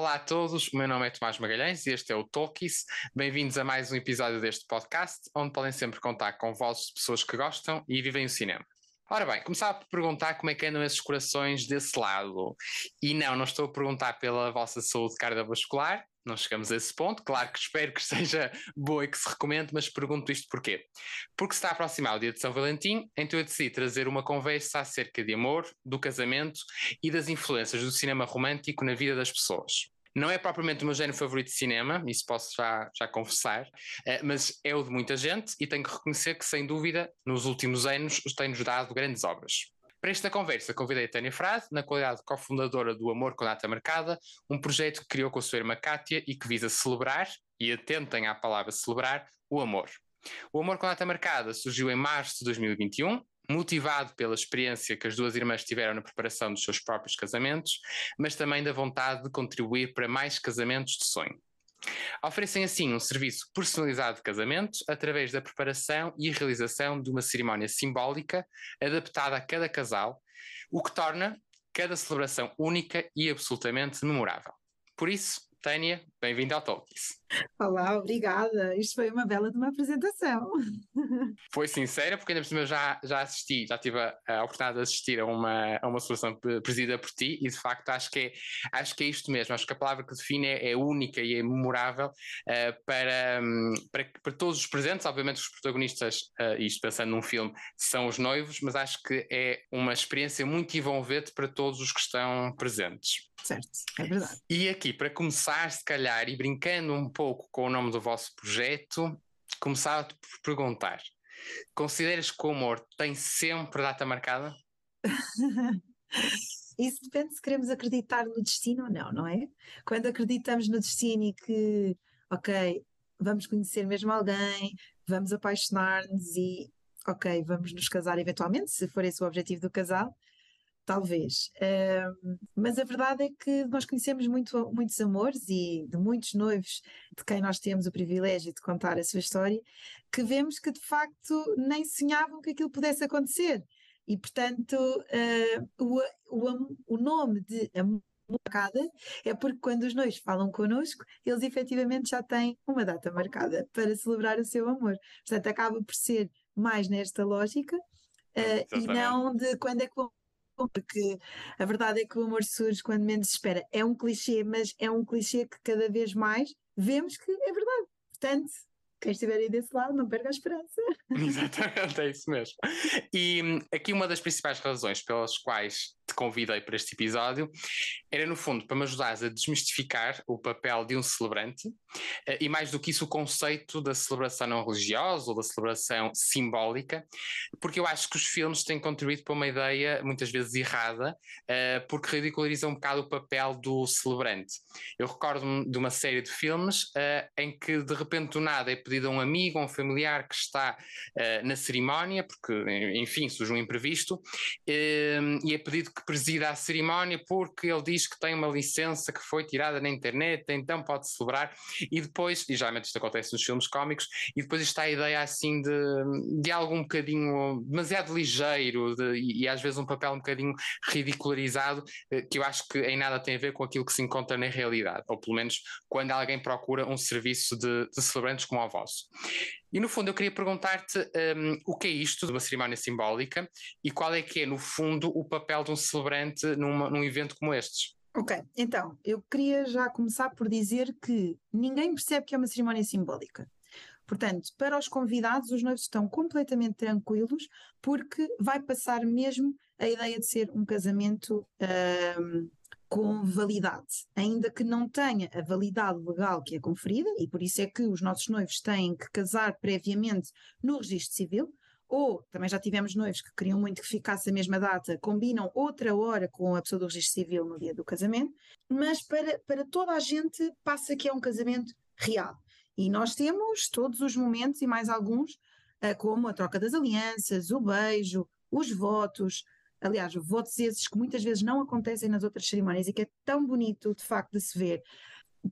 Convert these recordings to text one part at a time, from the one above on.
Olá a todos, o meu nome é Tomás Magalhães e este é o Talkies. Bem-vindos a mais um episódio deste podcast, onde podem sempre contar com vozes de pessoas que gostam e vivem o cinema. Ora bem, começava por perguntar como é que andam esses corações desse lado. E não, não estou a perguntar pela vossa saúde cardiovascular, não chegamos a esse ponto. Claro que espero que seja boa e que se recomende, mas pergunto isto porquê? Porque se está a aproximar o dia de São Valentim, então eu decidi trazer uma conversa acerca de amor, do casamento e das influências do cinema romântico na vida das pessoas. Não é propriamente o meu género favorito de cinema, isso posso já, já confessar, eh, mas é o de muita gente e tenho que reconhecer que, sem dúvida, nos últimos anos tem-nos dado grandes obras. Para esta conversa, convidei a Tânia Frade, na qualidade de cofundadora do Amor com Data Marcada, um projeto que criou com a sua irmã Kátia e que visa celebrar, e atentem à palavra celebrar, o amor. O Amor com Data Marcada surgiu em março de 2021 motivado pela experiência que as duas irmãs tiveram na preparação dos seus próprios casamentos, mas também da vontade de contribuir para mais casamentos de sonho. Oferecem assim um serviço personalizado de casamento através da preparação e realização de uma cerimónia simbólica adaptada a cada casal, o que torna cada celebração única e absolutamente memorável. Por isso, Tânia, bem-vinda ao Talkies. Olá, obrigada. Isto foi uma bela de uma apresentação. Foi sincera, porque ainda por cima já, já assisti, já tive a, a oportunidade de assistir a uma, a uma solução presidida por ti e de facto acho que é, acho que é isto mesmo. Acho que a palavra que define é, é única e é memorável uh, para, um, para, para todos os presentes. Obviamente, os protagonistas, uh, isto pensando num filme, são os noivos, mas acho que é uma experiência muito envolvente para todos os que estão presentes. Certo, é verdade. E aqui, para começar, se calhar, e brincando um pouco com o nome do vosso projeto, começava por perguntar: consideras que o amor tem sempre data marcada? Isso depende se queremos acreditar no destino ou não, não é? Quando acreditamos no destino e que, ok, vamos conhecer mesmo alguém, vamos apaixonar-nos e, ok, vamos nos casar eventualmente, se for esse o objetivo do casal, talvez. Uh, mas a verdade é que nós conhecemos muito, muitos amores e de muitos noivos de quem nós temos o privilégio de contar a sua história, que vemos que de facto nem sonhavam que aquilo pudesse acontecer. E portanto, uh, o, o, o nome de amor marcada é porque quando os noivos falam connosco, eles efetivamente já têm uma data marcada para celebrar o seu amor. Portanto, acaba por ser mais nesta lógica uh, e não de quando é que vão porque a verdade é que o amor surge quando menos se espera. É um clichê, mas é um clichê que cada vez mais vemos que é verdade. Portanto, quem estiver aí desse lado, não perca a esperança. Exatamente, é isso mesmo. E hum, aqui uma das principais razões pelas quais convidei para este episódio era, no fundo, para me ajudares a desmistificar o papel de um celebrante eh, e, mais do que isso, o conceito da celebração não religiosa ou da celebração simbólica, porque eu acho que os filmes têm contribuído para uma ideia muitas vezes errada, eh, porque ridicularizam um bocado o papel do celebrante. Eu recordo-me de uma série de filmes eh, em que, de repente, do nada é pedido a um amigo, a um familiar que está na cerimónia, porque, enfim, surge um imprevisto, e é pedido que presida a cerimónia porque ele diz que tem uma licença que foi tirada na internet, então pode celebrar. E depois, e geralmente isto acontece nos filmes cómicos, e depois está a ideia assim de, de algo um bocadinho demasiado ligeiro de, e, e, às vezes um papel um bocadinho ridicularizado, eh, que eu acho que em nada tem a ver com aquilo que se encontra na realidade, ou pelo menos quando alguém procura um serviço de, de celebrantes como o vosso. E no fundo eu queria perguntar-te um, o que é isto de uma cerimónia simbólica e qual é que é, no fundo, o papel de um celebrante numa, num evento como estes. Ok, então eu queria já começar por dizer que ninguém percebe que é uma cerimónia simbólica. Portanto, para os convidados, os noivos estão completamente tranquilos porque vai passar mesmo a ideia de ser um casamento um, com validade, ainda que não tenha a validade legal que é conferida, e por isso é que os nossos noivos têm que casar previamente no registro civil, ou também já tivemos noivos que queriam muito que ficasse a mesma data, combinam outra hora com a pessoa do registro civil no dia do casamento, mas para, para toda a gente passa que é um casamento real. E nós temos todos os momentos e mais alguns, eh, como a troca das alianças, o beijo, os votos, aliás, votos esses que muitas vezes não acontecem nas outras cerimónias e que é tão bonito de facto de se ver.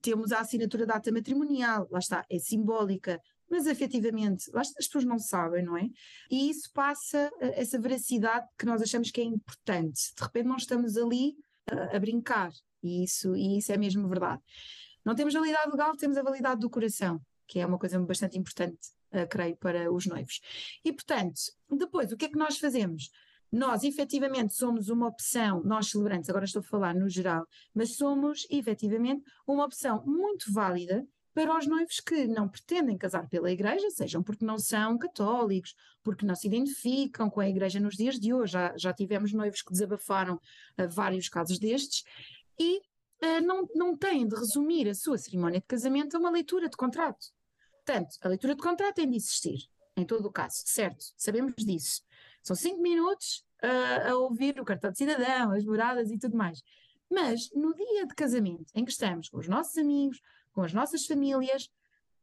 Temos a assinatura da ata matrimonial, lá está, é simbólica, mas efetivamente lá as pessoas não sabem, não é? E isso passa essa veracidade que nós achamos que é importante. De repente não estamos ali a, a brincar, E isso, e isso é mesmo verdade. Não temos validade legal, temos a validade do coração, que é uma coisa bastante importante, uh, creio, para os noivos. E, portanto, depois, o que é que nós fazemos? Nós, efetivamente, somos uma opção, nós celebrantes, agora estou a falar no geral, mas somos, efetivamente, uma opção muito válida para os noivos que não pretendem casar pela igreja, sejam porque não são católicos, porque não se identificam com a igreja nos dias de hoje. Já, já tivemos noivos que desabafaram uh, vários casos destes e uh, não, não têm de resumir a sua cerimónia de casamento a uma leitura de contrato. Portanto, a leitura de contrato tem de existir, em todo o caso, certo? Sabemos disso. São cinco minutos uh, a ouvir o cartão de cidadão, as moradas e tudo mais. Mas no dia de casamento, em que estamos com os nossos amigos, com as nossas famílias,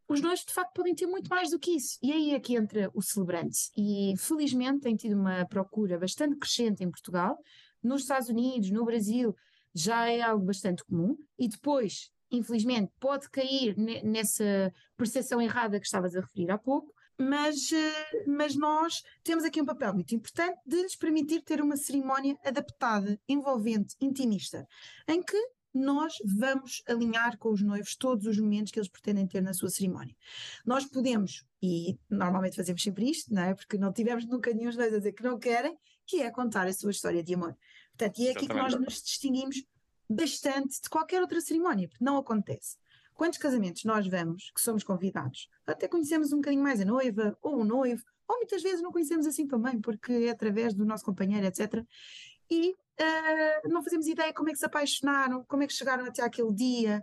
os noivos de facto podem ter muito mais do que isso. E aí é que entra o celebrante. E felizmente tem tido uma procura bastante crescente em Portugal, nos Estados Unidos, no Brasil, já é algo bastante comum. E depois, infelizmente, pode cair nessa percepção errada que estavas a referir há pouco. Mas, eh, mas nós temos aqui um papel muito importante de lhes permitir ter uma cerimónia adaptada, envolvente, intimista, em que nós vamos alinhar com os noivos todos os momentos que eles pretendem ter na sua cerimónia. Nós podemos, e normalmente fazemos sempre isto, não é? Porque não tivemos nunca nenhum dos dois a dizer que não querem, que é contar a sua história de amor. Portanto, e é aqui que nós nos distinguimos bastante de qualquer outra cerimónia, porque não acontece. Quantos casamentos nós vamos, que somos convidados, até conhecemos um bocadinho mais a noiva ou o noivo, ou muitas vezes não conhecemos assim também, porque é através do nosso companheiro, etc. E uh, não fazemos ideia como é que se apaixonaram, como é que chegaram até aquele dia,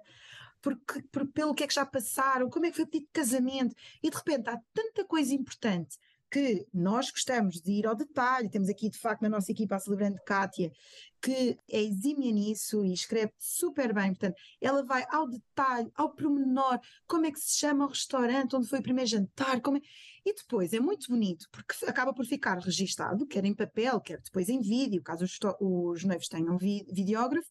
porque, por, pelo que é que já passaram, como é que foi o pedido de casamento, e de repente há tanta coisa importante que nós gostamos de ir ao detalhe, temos aqui de facto na nossa equipa a celebrante Kátia, que é exímia nisso e escreve super bem, portanto, ela vai ao detalhe, ao pormenor, como é que se chama o restaurante, onde foi o primeiro jantar, como é... e depois é muito bonito, porque acaba por ficar registado, quer em papel, quer depois em vídeo, caso os, os noivos tenham vi videógrafo,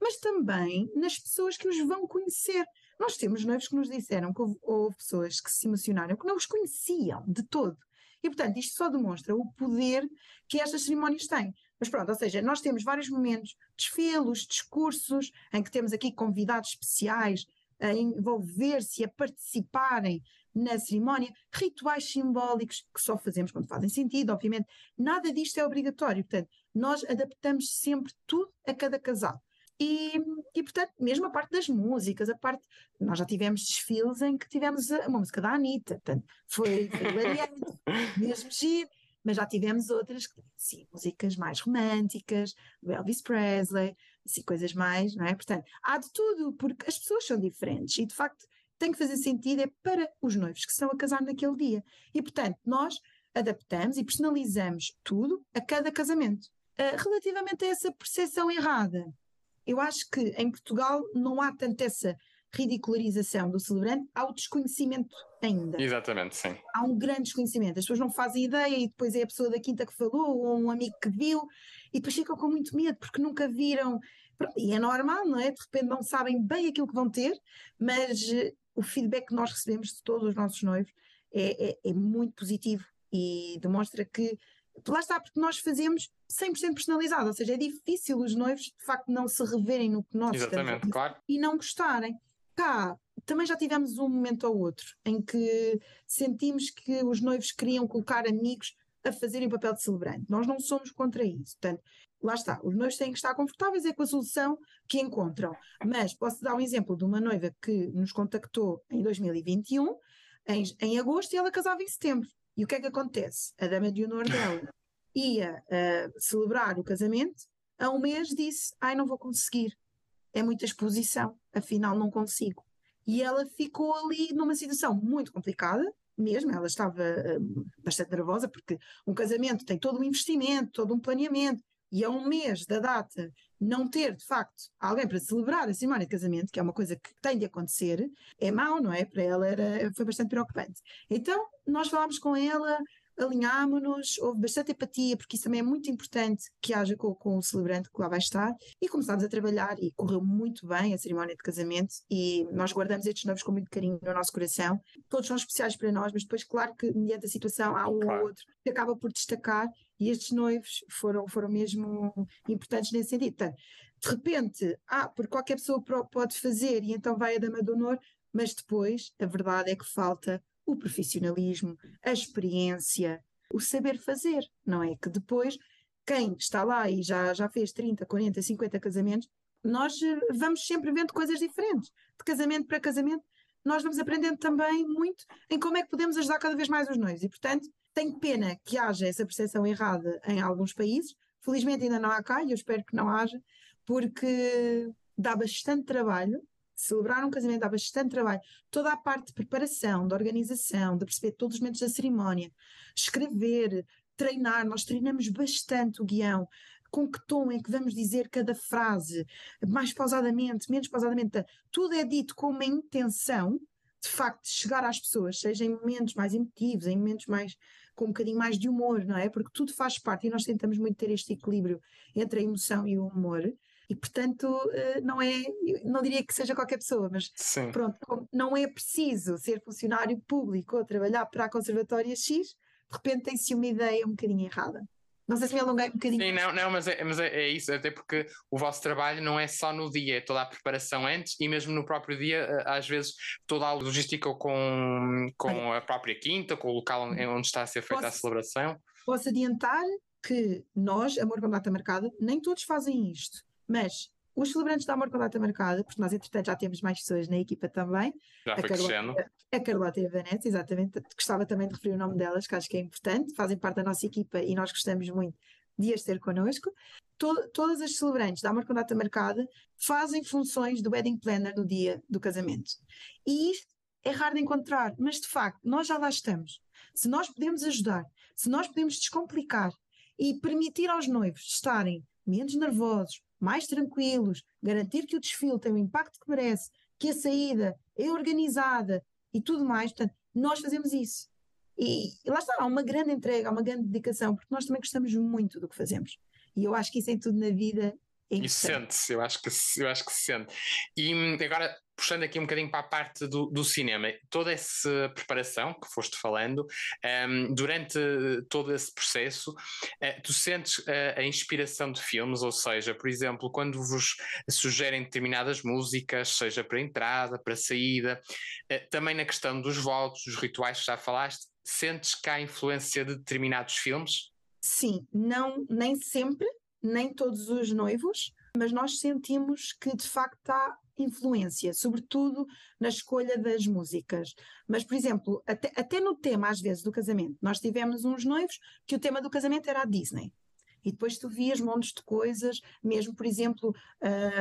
mas também nas pessoas que os vão conhecer. Nós temos noivos que nos disseram que houve, houve pessoas que se emocionaram, que não os conheciam de todo. E, portanto, isto só demonstra o poder que estas cerimónias têm. Mas pronto, ou seja, nós temos vários momentos, desfilos, discursos, em que temos aqui convidados especiais a envolver-se, a participarem na cerimónia, rituais simbólicos que só fazemos quando fazem sentido, obviamente. Nada disto é obrigatório, portanto, nós adaptamos sempre tudo a cada casal. E, e, portanto, mesmo a parte das músicas, a parte. Nós já tivemos desfiles em que tivemos uma música da Anitta, portanto, foi, foi hilariante, mesmo giro, mas já tivemos outras, sim, músicas mais românticas, do Elvis Presley, assim, coisas mais, não é? Portanto, há de tudo, porque as pessoas são diferentes e, de facto, tem que fazer sentido é para os noivos que estão a casar naquele dia. E, portanto, nós adaptamos e personalizamos tudo a cada casamento. Uh, relativamente a essa percepção errada, eu acho que em Portugal não há tanto essa ridicularização do celebrante, há o desconhecimento ainda. Exatamente, sim. Há um grande desconhecimento. As pessoas não fazem ideia e depois é a pessoa da quinta que falou ou um amigo que viu e depois ficam com muito medo porque nunca viram. E é normal, não é? De repente não sabem bem aquilo que vão ter, mas uh, o feedback que nós recebemos de todos os nossos noivos é, é, é muito positivo e demonstra que lá está, porque nós fazemos 100% personalizado, ou seja, é difícil os noivos de facto não se reverem no que nós Exatamente, claro. e não gostarem. Cá, também já tivemos um momento ou outro em que sentimos que os noivos queriam colocar amigos a fazerem papel de celebrante. Nós não somos contra isso. Portanto, lá está, os noivos têm que estar confortáveis é com a solução que encontram. Mas posso dar um exemplo de uma noiva que nos contactou em 2021, em, em agosto, e ela casava em setembro. E o que é que acontece? A dama de honor dela ia uh, celebrar o casamento, a um mês disse: Ai, não vou conseguir, é muita exposição, afinal não consigo. E ela ficou ali numa situação muito complicada, mesmo, ela estava uh, bastante nervosa, porque um casamento tem todo um investimento, todo um planeamento, e a um mês da data não ter, de facto, alguém para celebrar a cerimónia de casamento, que é uma coisa que tem de acontecer, é mau, não é? Para ela era, foi bastante preocupante. Então, nós falámos com ela, alinhámonos, houve bastante empatia, porque isso também é muito importante que haja com, com, o celebrante que lá vai estar, e começámos a trabalhar e correu muito bem a cerimónia de casamento e nós guardamos estes noivos com muito carinho no nosso coração. Todos são especiais para nós, mas depois, claro que mediante a situação há um claro. ou outro que acaba por destacar e estes noivos foram, foram mesmo importantes nesse sentido. Portanto, de repente, ah, porque qualquer pessoa pode fazer e então vai a dama do honor, mas depois a verdade é que falta o profissionalismo, a experiência, o saber fazer, não é? Que depois quem está lá e já, já fez 30, 40, 50 casamentos, nós eh, vamos sempre vendo coisas diferentes, de casamento para casamento, nós vamos aprendendo também muito em como é que podemos ajudar cada vez mais os noivos. E, portanto, tenho pena que haja essa percepção errada em alguns países. Felizmente ainda não há cá e eu espero que não haja, porque dá bastante trabalho. Celebrar um casamento dá bastante trabalho. Toda a parte de preparação, de organização, de perceber todos os momentos da cerimónia, escrever, treinar. Nós treinamos bastante o guião com que tom é que vamos dizer cada frase, mais pausadamente, menos pausadamente. Tudo é dito com uma intenção, de facto, de chegar às pessoas, seja em momentos mais emotivos, em momentos mais com um bocadinho mais de humor, não é? Porque tudo faz parte e nós tentamos muito ter este equilíbrio entre a emoção e o humor. E portanto, eh, não é, não diria que seja qualquer pessoa, mas Sim. pronto, não é preciso ser funcionário público ou trabalhar para a Conservatória X, de repente tem-se uma ideia um bocadinho errada. Não sei se me alonguei um bocadinho. Sim, não, não mas, é, mas é, é, isso, até porque o vosso trabalho não é só no dia, é toda a preparação antes e mesmo no próprio dia, eh, às vezes toda a logística com, com a própria quinta, com o local onde uhum. está a ser feita posso, a celebração. Posso adiantar que nós, Amor com Data Marcada, nem todos fazem isto, mas os celebrantes da Amor com Data Marcada, porque nós entretanto já temos mais pessoas na equipa também. Já foi Carlota, a Carlota e a Vanessa, exatamente. Gostava também de referir o nome delas, que acho que é importante, fazem parte da nossa equipa e nós gostamos muito de as ter connosco. Todo, todas as celebrantes da Amor com Data Marcada fazem funções do wedding planner no dia do casamento. E isto é raro de encontrar, mas de facto, nós já lá estamos. Se nós podemos ajudar, se nós podemos descomplicar e permitir aos noivos estarem menos nervosos, mais tranquilos, garantir que o desfile tem o impacto que merece, que a saída é organizada e tudo mais. Portanto, nós fazemos isso. E, e lá está, há uma grande entrega, há uma grande dedicação, porque nós também gostamos muito do que fazemos. E eu acho que isso em tudo na vida é e sente-se, eu acho que eu acho que se sente. E hum, agora, puxando aqui um bocadinho para a parte do, do cinema, toda essa preparação que foste falando, um, durante todo esse processo, uh, tu sentes uh, a inspiração de filmes, ou seja, por exemplo, quando vos sugerem determinadas músicas, seja para entrada, para saída, uh, também na questão dos votos, dos rituais que já falaste, sentes que há influência de determinados filmes? Sim, não, nem sempre, nem todos os noivos, mas nós sentimos que de facto há influência, sobretudo na escolha das músicas. Mas, por exemplo, até, até no tema, às vezes, do casamento, nós tivemos uns noivos que o tema do casamento era a Disney. E depois tu vias montes de coisas, mesmo, por exemplo,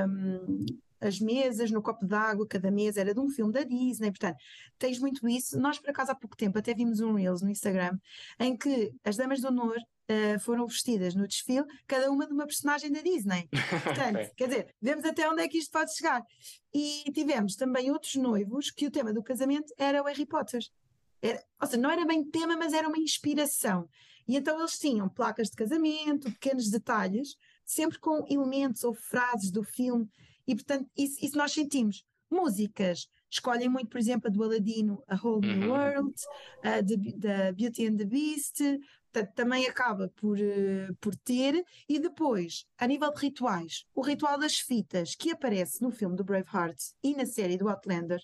um, as mesas no copo d'água, cada mesa era de um filme da Disney, portanto, tens muito isso. Nós, por acaso, há pouco tempo até vimos um Reels no Instagram em que as damas de honor uh, foram vestidas no desfile, cada uma de uma personagem da Disney. Portanto, quer dizer, vemos até onde é que isto pode chegar. E tivemos também outros noivos que o tema do casamento era o Harry Potter. Era, ou seja, não era bem tema, mas era uma inspiração. E então eles tinham placas de casamento, pequenos detalhes, sempre com elementos ou frases do filme. E portanto, isso, isso nós sentimos. Músicas, escolhem muito, por exemplo, a do Aladino, A Whole New uhum. World, a da Beauty and the Beast, também acaba por, uh, por ter. E depois, a nível de rituais, o ritual das fitas, que aparece no filme do Braveheart e na série do Outlander,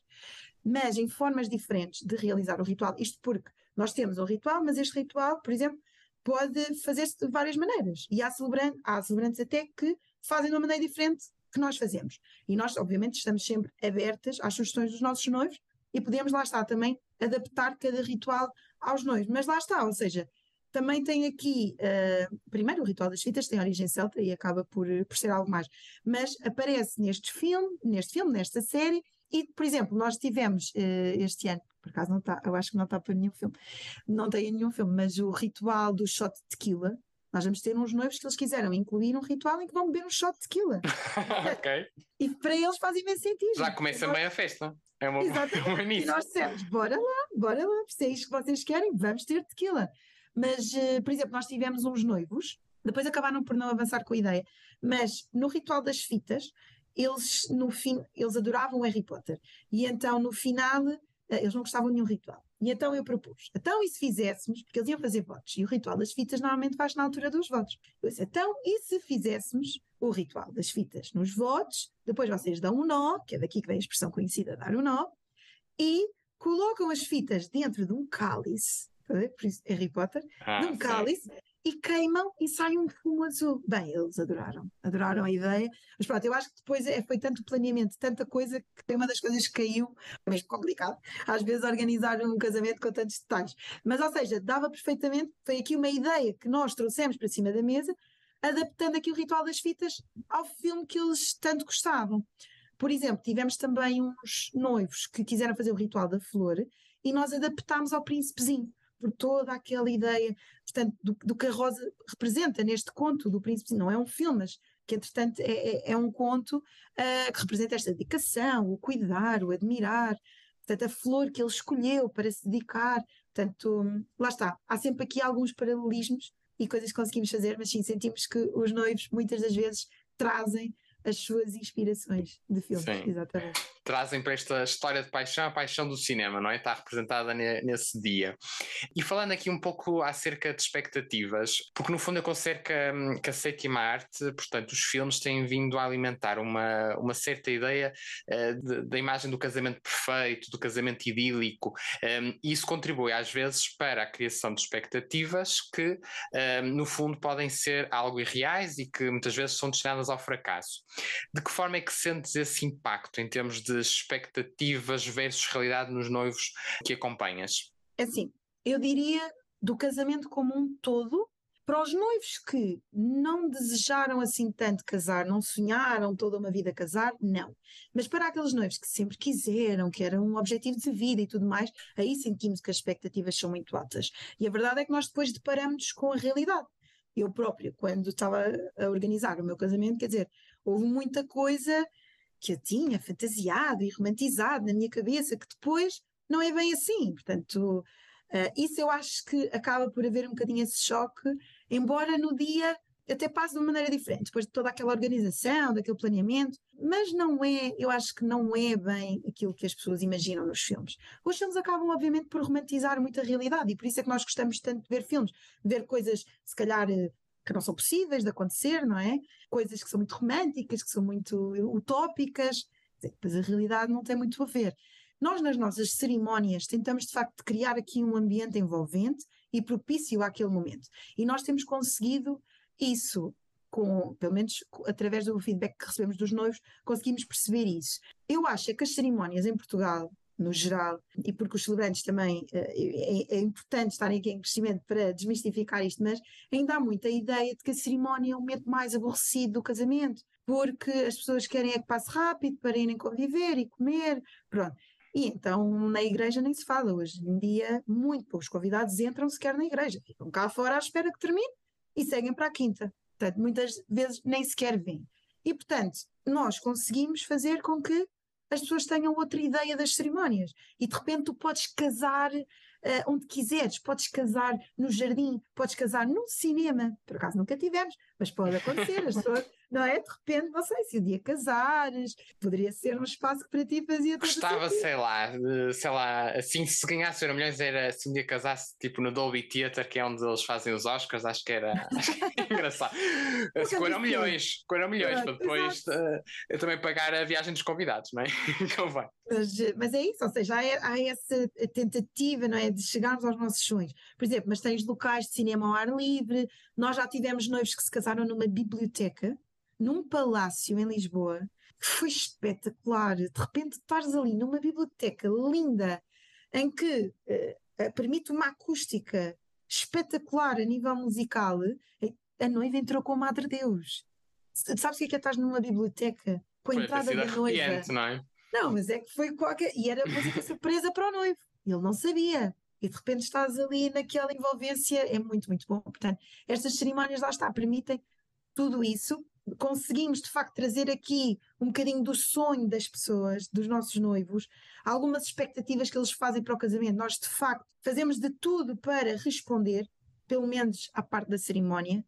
mas em formas diferentes de realizar o ritual. Isto porque nós temos um ritual, mas este ritual, por exemplo, pode fazer-se de várias maneiras. E há, celebrantes, há celebrantes até que fazem de uma maneira diferente que nós fazemos. E nós, obviamente, estamos sempre abertas às sugestões dos nossos noivos e podemos, lá estar, também adaptar cada ritual aos noivos. Mas lá está, ou seja, também tem aqui, uh, primeiro, o Ritual das Fitas tem origem celta e acaba por, por ser algo mais, mas aparece neste filme, neste filme, nesta série, e, por exemplo, nós tivemos uh, este ano, por acaso não está, eu acho que não está para nenhum filme, não tem nenhum filme, mas o ritual do shot de tequila. Nós vamos ter uns noivos que eles quiseram incluir um ritual em que vão beber um shot de tequila. ok. E para eles faz imenso sentido. Já começa bem a festa. É uma, Exatamente. É e nós dissemos, bora lá, bora lá, se é isto que vocês querem, vamos ter tequila. Mas, uh, por exemplo, nós tivemos uns noivos, depois acabaram por não avançar com a ideia, mas no ritual das fitas, eles no fim, eles adoravam Harry Potter. E então no final, uh, eles não gostavam de nenhum ritual. E então eu propus, então e se fizéssemos, porque eles iam fazer votos, e o ritual das fitas normalmente faz na altura dos votos. Eu disse, então e se fizéssemos o ritual das fitas nos votos, depois vocês dão um nó, que é daqui que vem a expressão conhecida, dar um nó, e colocam as fitas dentro de um cálice, por isso Harry Potter, ah, de um cálice, e queimam e sai um fumo azul. Bem, eles adoraram, adoraram a ideia. Mas pronto, eu acho que depois é, foi tanto planeamento, tanta coisa, que tem uma das coisas que caiu, é mesmo complicado, às vezes organizar um casamento com tantos detalhes. Mas, ou seja, dava perfeitamente, foi aqui uma ideia que nós trouxemos para cima da mesa, adaptando aqui o ritual das fitas ao filme que eles tanto gostavam. Por exemplo, tivemos também uns noivos que quiseram fazer o ritual da flor e nós adaptámos ao príncipezinho por toda aquela ideia, portanto, do, do, que a Rosa representa neste conto do Príncipe, não é um filme, mas que entretanto é, é, é um conto uh, que representa esta dedicação, o cuidar, o admirar, portanto, a flor que ele escolheu para se dedicar, portanto, lá está, há sempre aqui alguns paralelismos e coisas que conseguimos fazer, mas sim, sentimos que os noivos muitas das vezes trazem as suas inspirações de filmes, Sim. exatamente. Trazem para esta história de paixão a paixão do cinema, não é? Está representada ne, nesse dia. E falando aqui um pouco acerca de expectativas, porque no fundo eu considero que, hum, que a sétima arte, portanto, os filmes têm vindo a alimentar uma, uma certa ideia uh, da imagem do casamento perfeito, do casamento idílico, um, e isso contribui às vezes para a criação de expectativas que, um, no fundo, podem ser algo irreais e que muitas vezes são destinadas ao fracasso. De que forma é que sentes esse impacto em termos de expectativas versus realidade nos noivos que acompanhas? É assim, eu diria do casamento como um todo, para os noivos que não desejaram assim tanto casar, não sonharam toda uma vida casar, não. Mas para aqueles noivos que sempre quiseram, que era um objetivo de vida e tudo mais, aí sentimos que as expectativas são muito altas. E a verdade é que nós depois deparamos com a realidade. Eu própria, quando estava a organizar o meu casamento, quer dizer, houve muita coisa que eu tinha fantasiado e romantizado na minha cabeça que depois não é bem assim. Portanto, uh, isso eu acho que acaba por haver um bocadinho esse choque, embora no dia até passe de uma maneira diferente, depois de toda aquela organização, daquele planeamento, mas não é, eu acho que não é bem aquilo que as pessoas imaginam nos filmes. Os filmes acabam, obviamente, por romantizar muito a realidade e por isso é que nós gostamos tanto de ver filmes, de ver coisas, se calhar, eh, que não são possíveis de acontecer, não é? Coisas que são muito românticas, que são muito utópicas, mas a realidade não tem muito a ver. Nós, nas nossas cerimónias, tentamos de facto criar aqui um ambiente envolvente e propício àquele momento. E nós temos conseguido isso com, pelo menos através do feedback que recebemos dos noivos, conseguimos perceber isso. Eu acho é que as cerimónias em Portugal no geral, e porque os celebrantes também eh, é, é, importante estarem aqui em crescimento para desmistificar isto, mas ainda há muita ideia de que a cerimónia é o momento mais aborrecido do casamento, porque as pessoas querem é que passe rápido para irem conviver e comer, pronto. E então na igreja nem se fala. Hoje em dia, muito poucos convidados entram sequer na igreja, ficam cá fora à espera que termine e seguem para a quinta. Portanto, muitas vezes nem sequer vêm. E portanto, nós conseguimos fazer com que as pessoas tenham outra ideia das cerimónias. E de repente tu podes casar uh, onde quiseres, podes casar no jardim, podes casar no cinema. Por acaso nunca tivemos, mas pode acontecer. As pessoas não é? De repente, não sei, se um dia casares, poderia ser um espaço que para ti fazia tudo Gostava, sei lá, sei lá, assim, se ganhasse Euro Milhões era se um dia casasse, tipo no Dolby Theatre, que é onde eles fazem os Oscars, acho que era, engraçado. Se com Euro Milhões, com Euro Milhões, para depois uh, eu também pagar a viagem dos convidados, não é? Então vai. Mas, mas, é isso, ou seja, há, há, essa tentativa, não é, de chegarmos aos nossos sonhos. Por exemplo, mas tens locais de cinema ao ar livre, nós já tivemos noivos que se casaram numa biblioteca, num palácio em Lisboa, que foi espetacular. De repente estás ali numa biblioteca linda, em que uh, permite uma acústica espetacular a nível musical. A noiva entrou com a Madre Deus. Sabes o que é que é estás numa biblioteca com a foi entrada da noiva? Não, é? não, mas é que foi qualquer. E era música surpresa para o noivo. Ele não sabia e de repente estás ali naquela envolvência, é muito, muito bom. Portanto, estas cerimónias lá está, permitem tudo isso conseguimos de facto trazer aqui um bocadinho do sonho das pessoas, dos nossos noivos, algumas expectativas que eles fazem para o casamento. Nós de facto fazemos de tudo para responder, pelo menos à parte da cerimónia,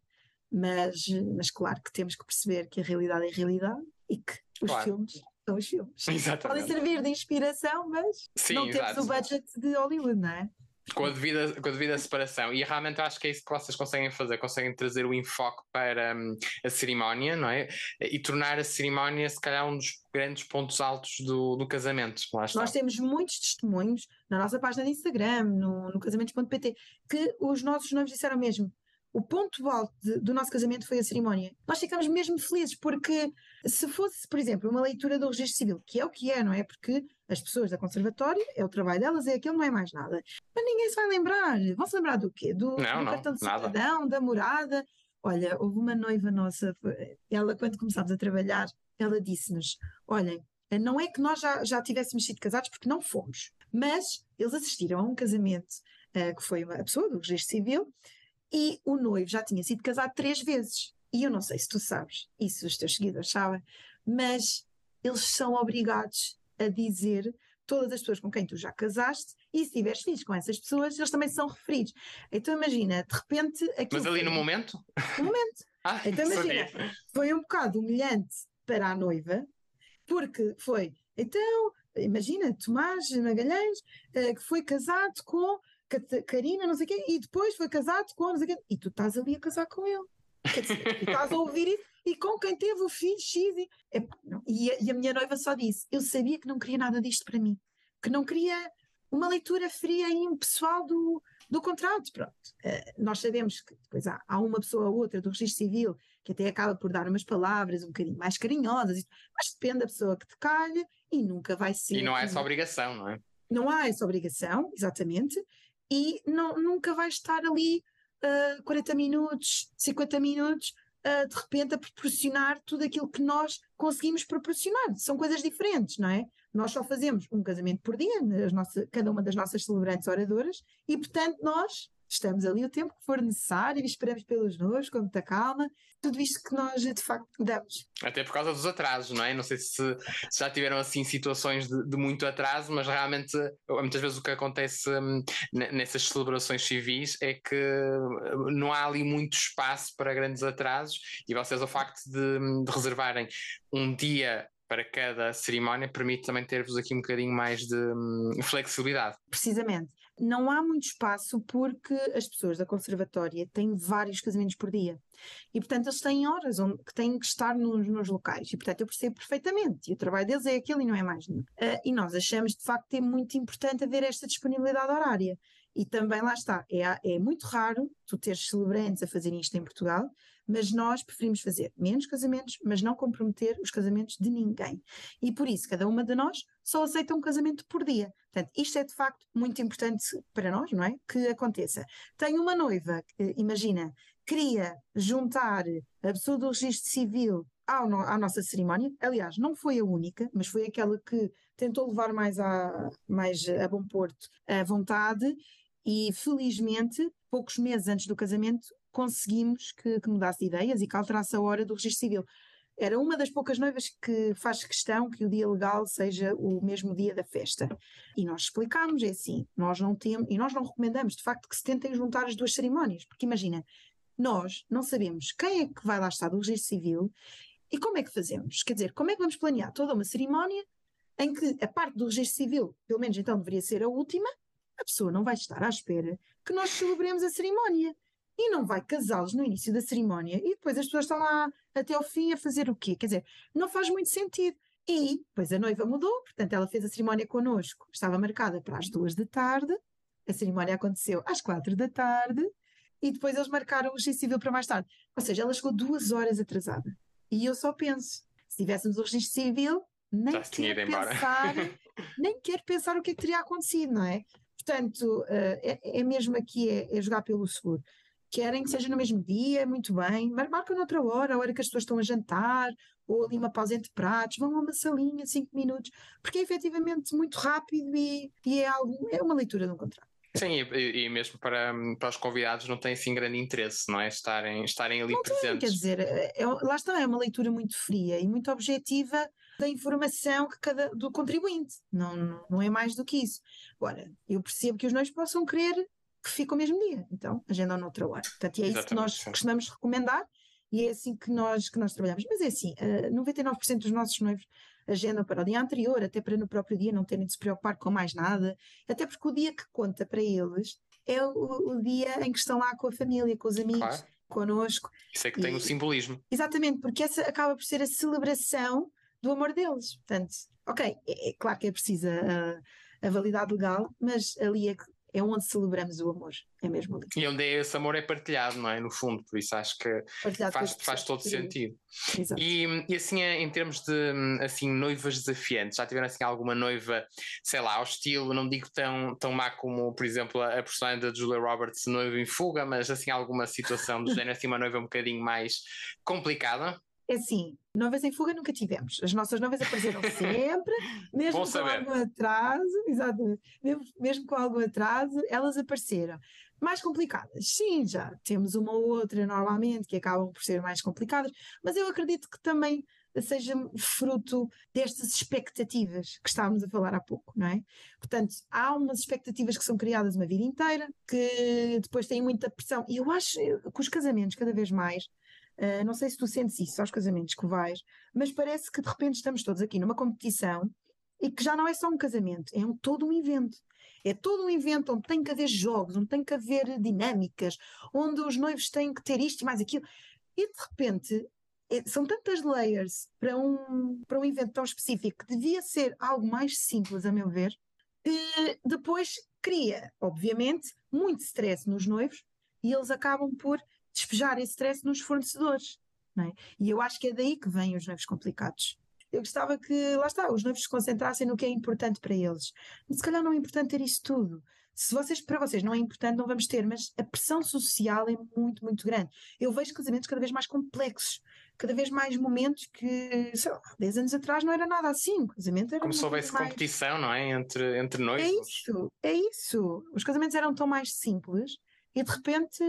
mas, mas claro que temos que perceber que a realidade é a realidade e que os claro. filmes são os filmes. Exatamente. Podem servir de inspiração, mas Sim, não temos exato. o budget de Hollywood, não é? Com a, devida, com a devida separação. E realmente acho que é isso que vocês conseguem fazer, conseguem trazer o enfoque para hum, a cerimónia, não é? E tornar a cerimónia, se calhar, um dos grandes pontos altos do, do casamento. Nós temos muitos testemunhos na nossa página de Instagram, no, no casamentos.pt, que os nossos noivos disseram mesmo. O ponto alto de- do nosso casamento foi a cerimónia. Nós ficamos mesmo felizes, porque se fosse, por exemplo, uma leitura do registro civil, que é o que é, não é? Porque as pessoas da conservatória, é o trabalho delas, é aquilo, não é mais nada. Mas ninguém se vai lembrar. Vão se lembrar do quê? Do, Não, do não, cartão de nada. cidadão, da morada. Olha, houve uma noiva nossa, ela, quando começámos a trabalhar, ela disse-nos: olhem, não é que nós já, já tivéssemos sido casados, porque não fomos, mas eles assistiram a um casamento eh, que foi uma pessoa do registro civil e o noivo já tinha sido casado três vezes. E eu não sei se tu sabes, e se os teus seguidores sabem, mas eles são obrigados a dizer todas as pessoas com quem tu já casaste e se tiveres filhos com essas pessoas, eles também são referidos. Então imagina, de repente. Mas ali foi- no momento? No momento. Ah, Então sabia. imagina, foi um bocado humilhante para a noiva, porque foi, então, imagina, Tomás Magalhães, eh, que foi casado com Karina, não sei o quê, e depois foi casado com não sei o quê, e tu estás ali a casar com ele. Quer dizer, tu estás a ouvir isso, e com quem teve o filho X. E, não. E a, e a minha noiva só disse: Eu sabia que não queria nada disto para mim, que não queria uma leitura fria e impessoal do, do contrato. Pronto. Eh, nós sabemos que depois há, há uma pessoa ou outra do registro civil que até acaba por dar umas palavras um bocadinho mais carinhosas, mas depende da pessoa que te calha e nunca vai ser. E não há essa obrigação, não é? Não há essa obrigação, exatamente, e não, nunca vais estar ali ah, 40 minutos, 50 minutos, ah, de repente a proporcionar tudo aquilo que nós conseguimos proporcionar. São coisas diferentes, não é? Nós só fazemos um casamento por dia, nossa- cada uma das nossas celebrantes oradoras, e portanto nós estamos ali o tempo que for necessário e esperamos pelos noivos com muita calma. Tudo isto que nós de facto damos. Até por causa dos atrasos, não é? Não sei se, se já tiveram assim situações de, de muito atraso, mas realmente muitas vezes o que acontece hum, ne- nessas celebrações civis é que hum, não há ali muito espaço para grandes atrasos e vocês o facto de, de reservarem um dia para cada cerimónia permite também ter-vos aqui um bocadinho mais de hum, flexibilidade. Precisamente. Não há muito espaço porque as pessoas da conservatória têm vários casamentos por dia. E, portanto, eles têm horas onde, que têm que estar nos, nos locais. E, portanto, eu percebo perfeitamente. E o trabalho deles é aquele e não é mais nenhum. Ah, e nós achamos, de facto, que é muito importante haver esta disponibilidade horária. E também lá está. É, é muito raro tu teres celebrantes a fazerem isto em Portugal, mas nós preferimos fazer menos casamentos, mas não comprometer os casamentos de ninguém. E por isso, cada uma de nós só aceita um casamento por dia. Portanto, isto é de facto muito importante para nós, não é? Que aconteça. Tenho uma noiva, que, imagina, queria juntar a pessoa do registro civil à nossa cerimónia. Aliás, não foi a única, mas foi aquela que tentou levar mais a, mais a bom porto a vontade e felizmente, poucos meses antes do casamento, conseguimos que, que mudasse de ideias e que alterasse a hora do registro civil. Era uma das poucas noivas que faz questão que o dia legal seja o mesmo dia da festa. E nós explicámos, é assim, nós não temos, e nós não recomendamos, de facto, que se tentem juntar as duas cerimónias, porque imagina, nós não sabemos quem é que vai lá estar do registro civil e como é que fazemos. Quer dizer, como é que vamos planear toda uma cerimónia em que a parte do registro civil, pelo menos então deveria ser a última, a pessoa não vai estar à espera que nós celebremos a cerimónia. E não vai casá-los no início da cerimónia e depois as pessoas estão lá até ao fim a fazer o quê? Quer dizer, não faz muito sentido. E depois a noiva mudou, portanto ela fez a cerimónia connosco, estava marcada para as duas da tarde, a cerimónia aconteceu às quatro da tarde e depois eles marcaram o registro civil para mais tarde. Ou seja, ela chegou duas horas atrasada. E eu só penso, se tivéssemos o registro civil, nem quero pensar, nem quero pensar o que é que teria acontecido, não é? Portanto, eh, é, é mesmo aqui é, é jogar pelo seguro. Querem que seja no mesmo dia, muito bem, mas marcam noutra hora, a hora que as pessoas estão a jantar, ou ali uma pausa entre pratos, vão a uma salinha, cinco minutos, porque é efetivamente muito rápido e, e é algo, é uma leitura de um contrato. Sim, e, e mesmo para, para os convidados não tem assim grande interesse, não é? Estarem, estarem ali Não tem, presentes. quer dizer, é- é- lá está, é uma leitura muito fria e muito objetiva da informação que cada, do contribuinte, não, não, não é mais do que isso. Agora, eu percebo que os noivos possam querer que fique o mesmo dia, então agendam noutra hora. Portanto, e é isso que Exatamente, nós costumamos recomendar e é assim que nós, que nós trabalhamos. Mas é assim, eh, 99% dos nossos noivos agendam para o dia anterior, até para no próprio dia não terem de se preocupar com mais nada, até porque o dia que conta para eles é o, o dia em que estão lá com a família, com os amigos. Claro. Connosco. Isso é que tem o um simbolismo. Exatamente, porque essa acaba por ser a celebração do amor deles. Portanto, ok, é, é claro que é preciso a, a validade legal, mas ali é que é onde celebramos o amor, é mesmo ali. E onde esse amor é partilhado, não é? No fundo, por isso acho que faz, faz todo sentido. E, e, assim, em termos de assim, noivas desafiantes, já tiveram assim alguma noiva, sei lá, ao estilo, não digo tão, tão má como, por exemplo, a, a personagem da Julia Roberts, noiva em fuga, mas assim, alguma situação do género, assim, uma noiva um bocadinho mais complicada? É assim, noivas em fuga nunca tivemos. As nossas noivas apareceram sempre, mesmo com algum atraso, exatamente, mesmo, mesmo com algum atraso, elas apareceram. Mais complicadas, sim, já temos uma ou outra normalmente que acabam por ser mais complicadas, mas eu acredito que também seja fruto destas expectativas que estávamos a falar há pouco, não é? Portanto, há umas expectativas que são criadas uma vida inteira, que depois têm muita pressão, e eu acho que os casamentos, cada vez mais, Uh, não sei se tu sentes isso aos casamentos que vais, mas parece que de repente estamos todos aqui numa competição e que já não é só um casamento, é um, todo um evento. É todo um evento onde tem que haver jogos, onde tem que haver dinâmicas, onde os noivos têm que ter isto e mais aquilo. E de repente é, são tantas layers para um, para um evento tão específico que devia ser algo mais simples, a meu ver, que depois cria, obviamente, muito stress nos noivos e eles acabam por despejar esse stress nos fornecedores. É? E eu acho que é daí que vêm os noivos complicados. Eu gostava que, lá está, os noivos se concentrassem no que é importante para eles. Mas se calhar não é importante ter isso tudo. Se vocês, para vocês não é importante, não vamos ter, mas a pressão social é muito, muito grande. Eu vejo casamentos cada vez mais complexos, cada vez mais momentos que, sei lá, 10 anos atrás não era nada assim. O casamento era Como se houvesse mais... competição, não é? Entre, entre noivos. É isso, é isso. Os casamentos eram tão mais simples e de repente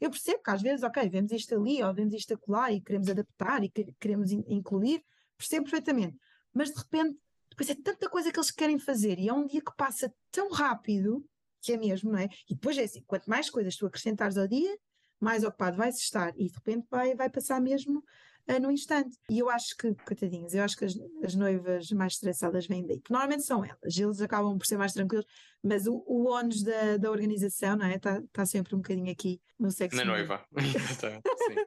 eu percebo que às vezes, ok, vemos isto ali ou vemos isto acolá e queremos adaptar e queremos in incluir, percebo perfeitamente. Mas de repente, depois é tanta coisa que eles querem fazer e é um dia que passa tão rápido, que é mesmo, não é? E depois é assim, quanto mais coisas tu acrescentares ao dia, mais ocupado vais estar e de repente vai, vai passar mesmo uh, no instante. E eu acho que, coitadinhas, eu acho que as, as noivas mais estressadas vêm daí, que normalmente são elas, eles acabam por ser mais tranquilos, mas o, o ónus da, da organização, não é? Está tá sempre um bocadinho aqui no sexo. Na noiva. Sim.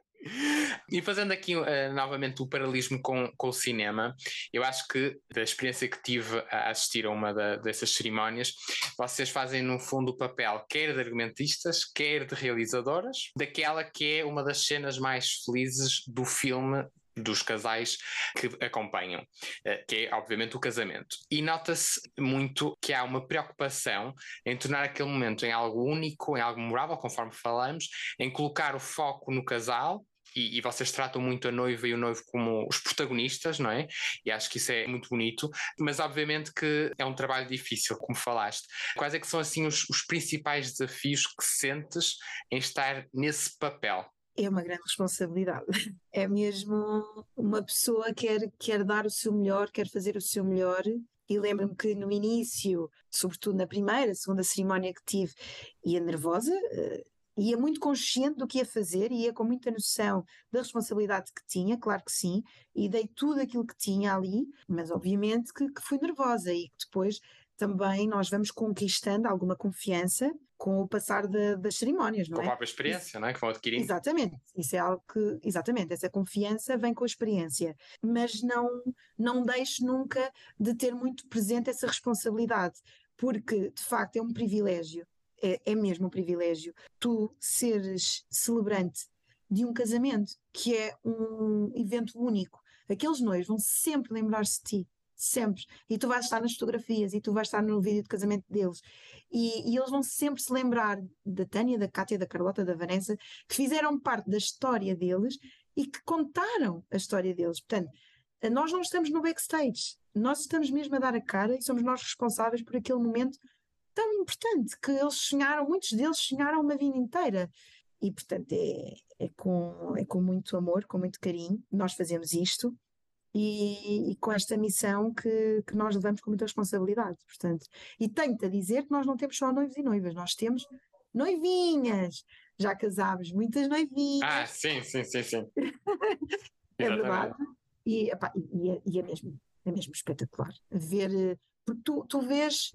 E fazendo aqui uh, novamente o paralelismo com, com o cinema, eu acho que da experiência que tive a assistir a uma da, dessas cerimónias, vocês fazem no fundo o papel quer de argumentistas, quer de realizadoras, daquela que é uma das cenas mais felizes do filme dos casais que acompanham, eh, que é obviamente o casamento. E nota-se muito que há uma preocupação em tornar aquele momento em algo único, em algo memorável, conforme falamos, em colocar o foco no casal. E, e, vocês tratam muito a noiva e o noivo como os protagonistas, não é? E acho que isso é muito bonito, mas obviamente que é um trabalho difícil, como falaste. Quais é que são assim os, os principais desafios que sentes em estar nesse papel? é uma grande responsabilidade. É mesmo uma pessoa que quer, quer dar o seu melhor, quer fazer o seu melhor. E lembro-me que no início, sobretudo na primeira, segunda cerimónia que tive, ia nervosa, eh, ia muito consciente do que ia fazer, ia com muita noção da responsabilidade que tinha, claro que sim, e dei tudo aquilo que tinha ali, mas obviamente que, que fui nervosa e que depois também nós vamos conquistando alguma confiança com o passar de, das cerimónias, não com é? Com a própria experiência, isso, não é? Que vão adquirindo. Exatamente, isso é algo que, exatamente, essa confiança vem com a experiência, mas não, não deixe nunca de ter muito presente essa responsabilidade, porque de facto é um privilégio, é, é mesmo um privilégio, tu seres celebrante de um casamento que é um evento único. Aqueles noivos vão sempre lembrar-se de ti sempre. E tu vais estar nas fotografias e tu vais estar no vídeo de casamento deles. E, e eles vão sempre se lembrar da Tânia, da Cátia, da Carlota, da Vanessa, que fizeram parte da história deles e que contaram a história deles. Portanto, nós não estamos no backstage, nós estamos mesmo a dar a cara e somos nós responsáveis por aquele momento tão importante que eles sonharam, muitos deles sonharam uma vida inteira. E, portanto, é, é, com, é com muito amor, com muito carinho, nós fazemos isto e, e, com esta missão que, que nós levamos com muita responsabilidade. Portanto, e tenho-te a dizer que nós não temos só noivos e noivas, nós temos noivinhas. Já casámos muitas noivinhas. Ah, sim, sim, sim, sim. é verdade. E, epá, e, e, é, e, é mesmo é mesmo espetacular. Ver, eh, porque tu, tu vês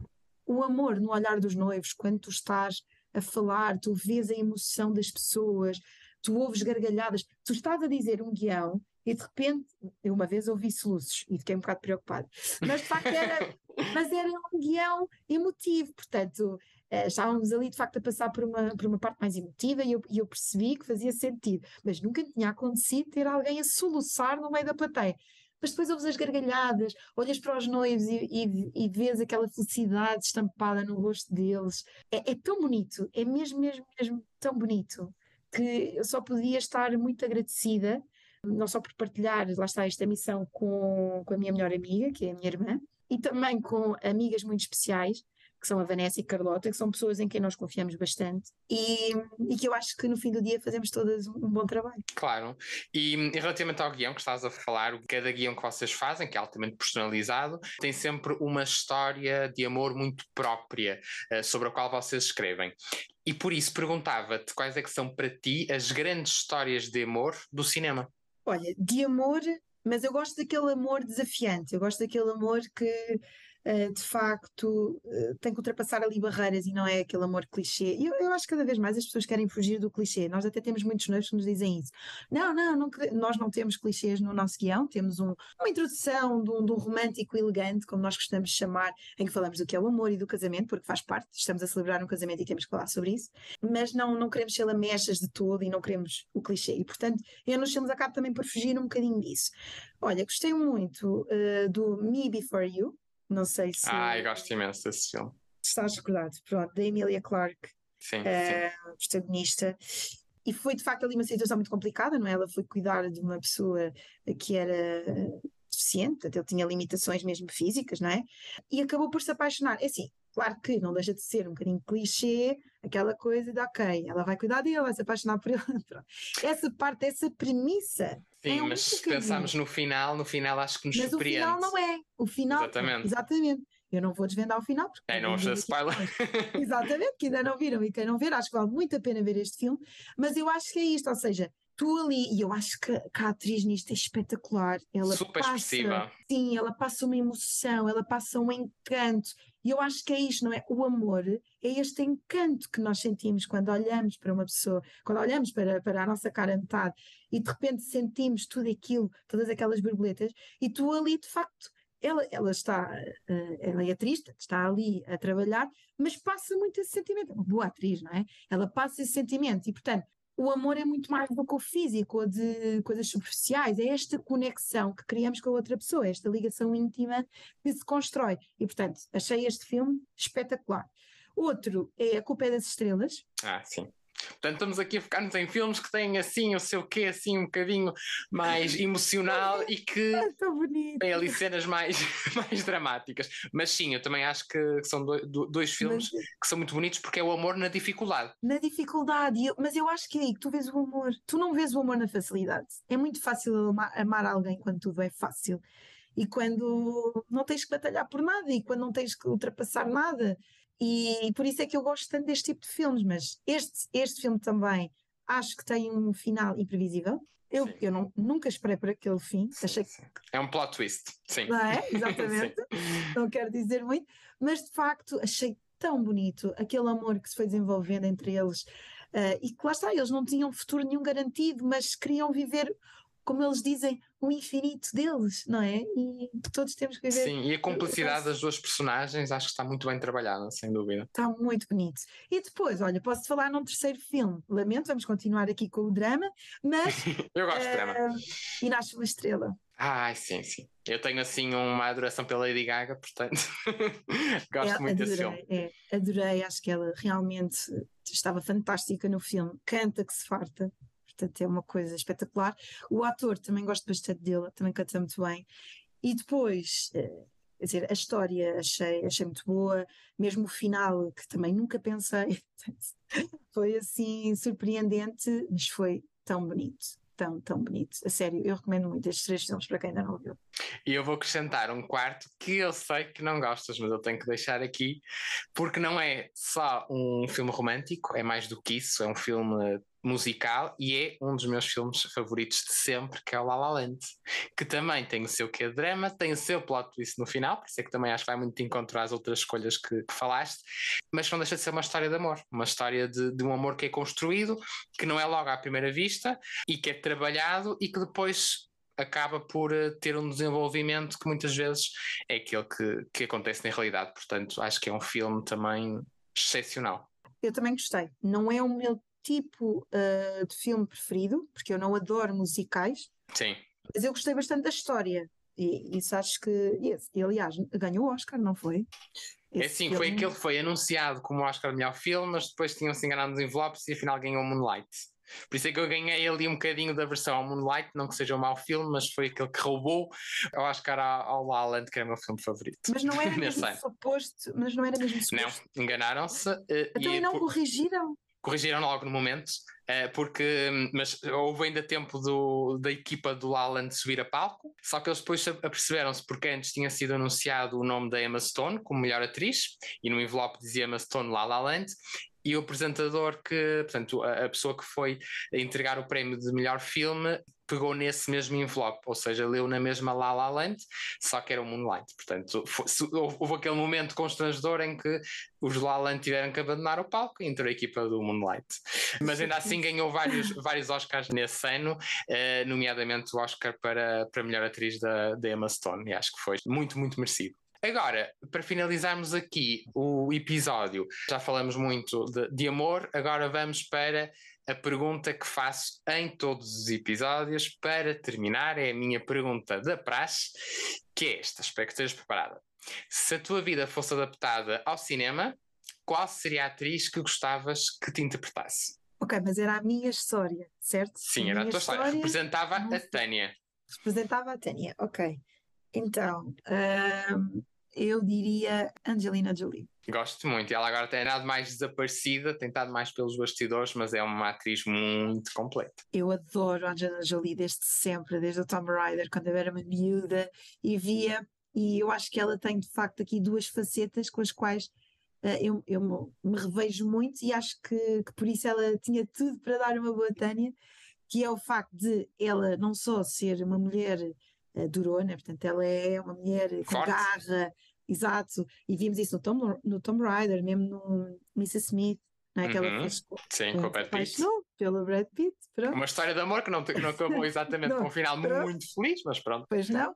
o amor no olhar dos noivos quando tu estás a falar, tu vês a emoção das pessoas, tu ouves gargalhadas, tu estás a dizer um guião e de repente, eu uma vez ouvi soluços e fiquei um bocado preocupado, mas de facto era, mas era um guião emotivo, portanto uh, estávamos ali de facto a passar por uma, por uma parte mais emotiva e eu, e eu percebi que fazia sentido, mas nunca tinha acontecido ter alguém a soluçar no meio da plateia mas depois ouves as gargalhadas, olhas para os noivos e, e, e vês aquela felicidade estampada no rosto deles. É, é, tão bonito, é mesmo, mesmo, mesmo tão bonito, que eu só podia estar muito agradecida, não só por partilhar, lá está, esta missão com, com a minha melhor amiga, que é a minha irmã, e também com amigas muito especiais, que são a Vanessa e a Carlota, que são pessoas em quem nós confiamos bastante e, e que eu acho que no fim do dia fazemos todas um bom trabalho. Claro. E, e relativamente ao guião que estás a falar, cada guião que vocês fazem, que é altamente personalizado, tem sempre uma história de amor muito própria uh, sobre a qual vocês escrevem. E por isso perguntava-te quais é que são para ti as grandes histórias de amor do cinema. Olha, de amor, mas eu gosto daquele amor desafiante, eu gosto daquele amor que de facto uh, tem que ultrapassar ali barreiras e não é aquele amor clichê. Eu, eu, acho que cada vez mais as pessoas querem fugir do clichê. Nós até temos muitos noivos que nos dizem isso. Não, não, não nós não temos clichês no nosso guião, temos um, uma introdução de um, de um, romântico elegante, como nós gostamos de chamar, em que falamos do que é o amor e do casamento, porque faz parte, estamos a celebrar um casamento e temos que falar sobre isso, mas não, não queremos ser lamechas de todo e não queremos o clichê. E portanto, eu nos Filmes acabo também por fugir um bocadinho disso. Olha, gostei muito uh, do Me Before You, não sei se. Ah, eu gosto imenso desse filme. Estás recordado, pronto, da Emilia Clarke, sim, uh, sim. protagonista. E foi de facto ali uma situação muito complicada, não é? Ela foi cuidar de uma pessoa que era deficiente, ele tinha limitações mesmo físicas, não é? E acabou por se apaixonar. É assim, claro que não deixa de ser um bocadinho clichê, aquela coisa de ok, ela vai cuidar dele, vai se apaixonar por ele. essa parte, essa premissa. Sim, é mas se pensarmos no final, no final acho que nos mas surpreende. Mas o final não é. O final. Exatamente. Exatamente. Eu não vou desvendar o final. Porque é, não dar spoiler. Exatamente, que ainda não viram e quem não ver, acho que vale muito a pena ver este filme. Mas eu acho que é isto, ou seja, tu ali, e eu acho que, que a atriz nisto é espetacular. Ela Super passa, expressiva. Sim, ela passa uma emoção, ela passa um encanto. E eu acho que é isto, não é? O amor é este encanto que nós sentimos quando olhamos para uma pessoa, quando olhamos para, para a nossa cara metade e de repente sentimos tudo aquilo, todas aquelas borboletas, e tu ali de facto ela, ela está, uh, ela é atriz, está ali a trabalhar, mas passa muito esse sentimento. Uma boa atriz, não é? Ela passa esse sentimento e, portanto, o amor é muito mais do que o físico ou de coisas superficiais, é esta conexão que criamos com a outra pessoa, esta ligação íntima que se constrói. E, portanto, achei este filme espetacular. Outro é A Culpa é das Estrelas. Ah, sim. Portanto, estamos aqui a focar-nos em filmes que têm assim o seu quê, assim um bocadinho mais emocional e que é têm ali cenas mais, mais dramáticas. Mas sim, eu também acho que são dois, dois filmes mas, que são muito bonitos porque é o amor na dificuldade. Na dificuldade, mas eu acho que é aí que tu vês o amor. Tu não vês o amor na facilidade. É muito fácil amar, amar alguém quando tudo é fácil e quando não tens que batalhar por nada e quando não tens que ultrapassar nada. E por isso é que eu gosto tanto deste tipo de filmes, mas este, este filme também acho que tem um final imprevisível. Eu, eu não, nunca esperei por aquele fim. Sim, achei sim. É um plot twist, sim. Não é? Exatamente. não quero dizer muito, mas de facto achei tão bonito aquele amor que se foi desenvolvendo entre eles. Uh, e que lá está, eles não tinham futuro nenhum garantido, mas queriam viver como eles dizem, o infinito deles, não é? E todos temos que ver. Sim, e a cumplicidade das duas personagens acho que está muito bem trabalhada, sem dúvida. Está muito bonito. E depois, olha, posso falar num terceiro filme. Lamento, vamos continuar aqui com o drama, mas. Eu gosto uh, de drama. Eh, e nasce uma estrela. Ai, sim, sim. Eu tenho assim uma adoração pela Lady Gaga, portanto gosto é, muito adorei, desse filme. É, adorei, acho que ela realmente estava fantástica no filme. Canta que se farta portanto é uma coisa espetacular. O ator também gosto bastante dele, também canta muito bem. E depois, eh, quer dizer, a história achei, achei muito boa, mesmo o final, que também nunca pensei, foi assim surpreendente, mas foi tão bonito tão, tão bonito. A sério, eu recomendo muito estes três filmes para quem ainda não viu. E eu vou acrescentar um quarto que eu sei que não gostas, mas eu tenho que deixar aqui, porque não é só um filme romântico, é mais do que isso, é um filme musical e é um dos meus filmes favoritos de sempre, que é o La La Land, que também tem o seu quê de drama, tem o seu plot twist no final, por isso é que também acho que vai muito encontrar as outras escolhas que, que, falaste, mas não deixa de ser uma história de amor, uma história de, de um amor que é construído, que não é logo à primeira vista e que é trabalhado e que depois acaba por eh, ter um desenvolvimento que muitas vezes é aquele que, que acontece na realidade. Portanto, acho que é um filme também excepcional. Eu também gostei. Não é o meu tipo uh, de filme preferido, porque eu não adoro musicais. Sim. Mas eu gostei bastante da história. E isso acho que. E, aliás, ganhou o Oscar, não foi? É esse é sim, filme... foi aquele que foi anunciado como Oscar melhor filme, mas depois tinham-se enganado nos envelopes e afinal ganhou Moonlight. Por isso é que eu ganhei ali um bocadinho da versão ao Moonlight, não que seja um mau filme, mas foi aquele que roubou que era ao La Land, que era o meu filme favorito. Mas não era mesmo suposto, mas não era mesmo suposto. Não, enganaram-se. Uh, então e não por... corrigiram? Corrigiram logo no momento, uh, porque mas houve ainda tempo do, da equipa do La Land subir a palco, só que eles depois aperceberam-se porque antes tinha sido anunciado o nome da Emma Stone como melhor atriz, e no envelope dizia Emma Stone La La Land, e o apresentador que, portanto, a, pessoa que foi entregar o prémio de melhor filme pegou nesse mesmo envelope, ou seja, leu na mesma La La Land, só que era o Moonlight. Portanto, houve aquele momento constrangedor em que os La Land tiveram que abandonar o palco e entrou a equipa do Moonlight. Mas ainda assim ganhou vários, vários Oscars nesse ano, eh, nomeadamente o Oscar para, para melhor atriz da, da Emma Stone, e acho que foi muito, muito merecido. Agora, para finalizarmos aqui o episódio, já falamos muito de, de, amor, agora vamos para a pergunta que faço em todos os episódios. Para terminar, é a minha pergunta da praxe, que é esta: espero que estejas preparada. Se a tua vida fosse adaptada ao cinema, qual seria a atriz que gostavas que te interpretasse? Ok, mas era a minha história, certo? Sim, a era a tua história. história. Representava a Tânia. Representava a Tânia, ok. Então, um, eu diria Angelina Jolie. Gosto muito. Ela agora tem andado mais desaparecida, tem estado mais pelos bastidores, mas é uma atriz muito completa. Eu adoro a Angelina Jolie desde sempre, desde o Tomb Raider, quando eu era uma miúda e via, e eu acho que ela tem de facto aqui duas facetas com as quais uh, eu, eu me revejo muito e acho que, que por isso ela tinha tudo para dar uma boa Tânia, que é o facto de ela não só ser uma mulher uh, durona, portanto, ela é uma mulher com garra, exato, e vimos isso no Tom, no Tom Rider, mesmo no Mrs. Smith, não é? Uhum. Fez, Sim, com o Brad Pitt. pelo Brad Pitt, pronto. Uma história de amor que não, não acabou exatamente não, com um final pronto. muito feliz, mas pronto. Pois não,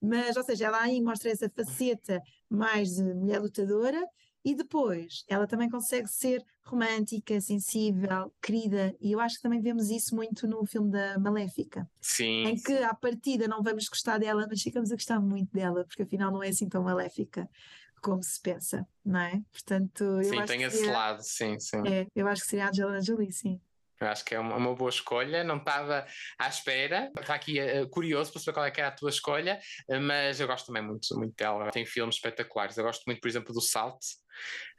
mas, ou seja, ela aí mostra essa faceta mais de mulher lutadora, e depois, ela também consegue ser romântica, sensível, querida, e eu acho que também vemos isso muito no filme da Maléfica. Sim. Em que, à partida, não vamos gostar dela, mas ficamos a gostar muito dela, porque afinal não é assim tão maléfica como se pensa, não é? Portanto, eu sim, acho tem que esse seria, lado, sim, sim. É, eu acho que seria a Angelina Jolie, sim. Eu acho que é uma, uma boa escolha, não estava à espera, está aqui uh, curioso para saber qual é que era a tua escolha, uh, mas eu gosto também muito, muito dela. Tem filmes espetaculares. Eu gosto muito, por exemplo, do Salt,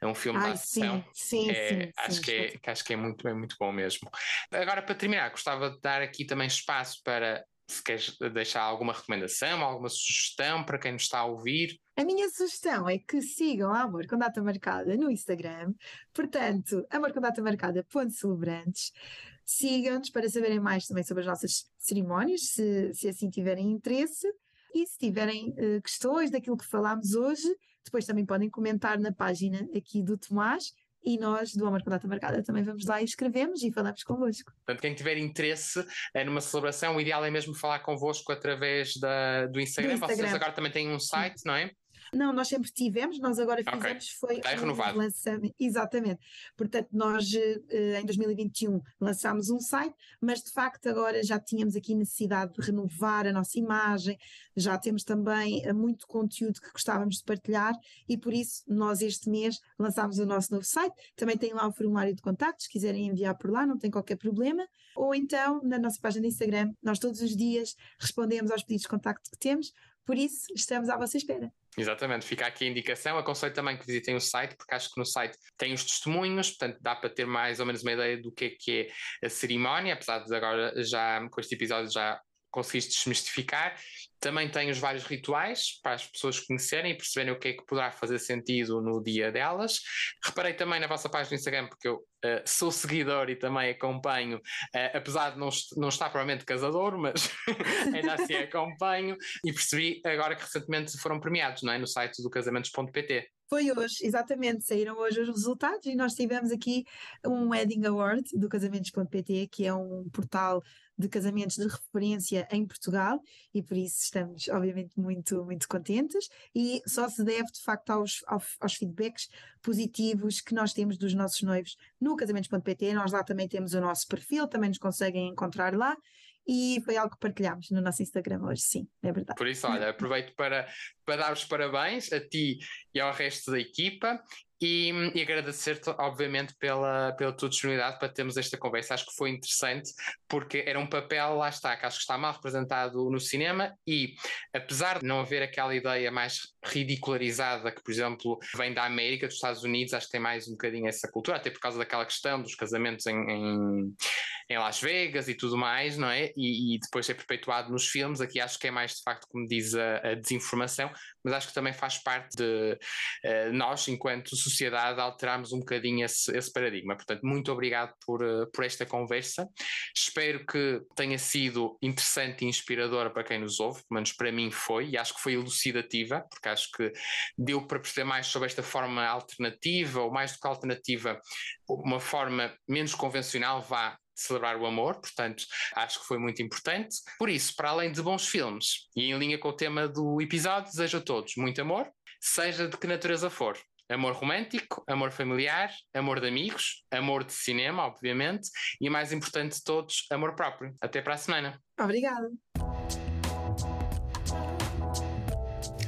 é um filme Ai, de ação. Sim, sim, é, sim, acho, que é, que acho que é muito, é muito bom mesmo. Agora, para terminar, gostava de dar aqui também espaço para se queres deixar alguma recomendação, alguma sugestão para quem nos está a ouvir. A minha sugestão é que sigam a Amor com Data Marcada no Instagram. Portanto, Amor com Data Marcada, celebrantes. Sigam-nos para saberem mais também sobre as nossas cerimónias, se, se assim tiverem interesse. E se tiverem uh, questões daquilo que falámos hoje, depois também podem comentar na página aqui do Tomás e nós do Amor com Data Marcada também vamos lá e escrevemos e falamos convosco. Portanto, quem tiver interesse é numa celebração, o ideal é mesmo falar convosco através da, do, Instagram. do Instagram. Vocês agora também têm um site, Sim. não é? Não, nós sempre tivemos, nós agora fizemos okay. foi Está renovado. lançamento. Exatamente. Portanto, nós eh, em 2021 lançámos um site, mas de facto agora já tínhamos aqui necessidade de renovar a nossa imagem, já temos também eh, muito conteúdo que gostávamos de partilhar e por isso nós este mês lançámos o nosso novo site. Também tem lá o formulário de contato, se quiserem enviar por lá, não tem qualquer problema. Ou então, na nossa página de Instagram, nós todos os dias respondemos aos pedidos de contacto que temos, por isso estamos à vossa espera. Exatamente, fica aqui a indicação. Aconselho também que visitem o site, porque acho que no site tem os testemunhos, portanto dá para ter mais ou menos uma ideia do que é, que é a cerimónia, apesar de agora já com este episódio já conseguiste desmistificar. Também tem os vários rituais para as pessoas conhecerem e perceberem o que é que poderá fazer sentido no dia delas. Reparei também na vossa página do Instagram, porque eu uh, sou seguidor e também acompanho, uh, apesar de não, não estar provavelmente casador, mas ainda assim acompanho e percebi agora que recentemente foram premiados não é? no site do casamentos.pt. Foi hoje, exatamente, saíram hoje os resultados e nós tivemos aqui um Wedding Award do casamentos.pt, que é um portal de casamentos de referência em Portugal e por isso estamos obviamente muito, muito contentes e só se deve de facto aos, aos, feedbacks positivos que nós temos dos nossos noivos no casamentos.pt, nós lá também temos o nosso perfil, também nos conseguem encontrar lá. E foi algo que partilhámos no nosso Instagram hoje, sim, é verdade. Por isso, olha, aproveito para, para dar os parabéns a ti e ao resto da equipa e, e agradecer-te, obviamente, pela, pela tua disponibilidade para termos esta conversa. Acho que foi interessante, porque era um papel, lá está, que acho que está mal representado no cinema e, apesar de não haver aquela ideia mais ridicularizada que, por exemplo, vem da América, dos Estados Unidos, acho que tem mais um bocadinho essa cultura, até por causa daquela questão dos casamentos em, em, em Las Vegas e tudo mais, não é? E, e, depois ser perpetuado nos filmes. Aqui acho que é mais, de facto, como diz a, a desinformação, mas acho que também faz parte de uh, nós, enquanto sociedade, alterarmos um bocadinho esse, esse paradigma. Portanto, muito obrigado por, uh, por esta conversa. Espero que tenha sido interessante e inspiradora para quem nos ouve, pelo menos para mim foi, e acho que foi elucidativa, porque acho que deu para perceber mais sobre esta forma alternativa, ou mais do que alternativa, uma forma menos convencional, vá celebrar o amor, portanto, acho que foi muito importante. Por isso, para além de bons filmes e em linha com o tema do episódio, desejo a todos muito amor, seja de que natureza for. Amor romântico, amor familiar, amor de amigos, amor de cinema, obviamente, e mais importante de todos, amor próprio. Até para a semana. Obrigada.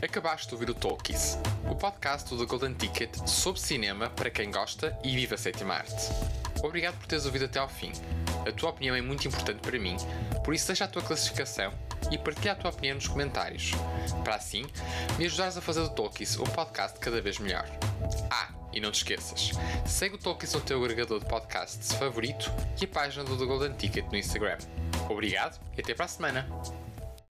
Acabaste de ouvir o Talkies, o podcast do Golden Ticket sobre cinema para quem gosta e vive a sétima arte. Obrigado por teres ouvido até ao fim. A tua opinião é muito importante para mim, por isso deixa a tua classificação e partilha a tua opinião nos comentários, para assim me ajudares a fazer do Talkies um podcast cada vez melhor. Ah, e não te esqueças, segue o Talkies no teu agregador de podcasts favorito e a página do The Golden Ticket no Instagram. Obrigado e até para a semana!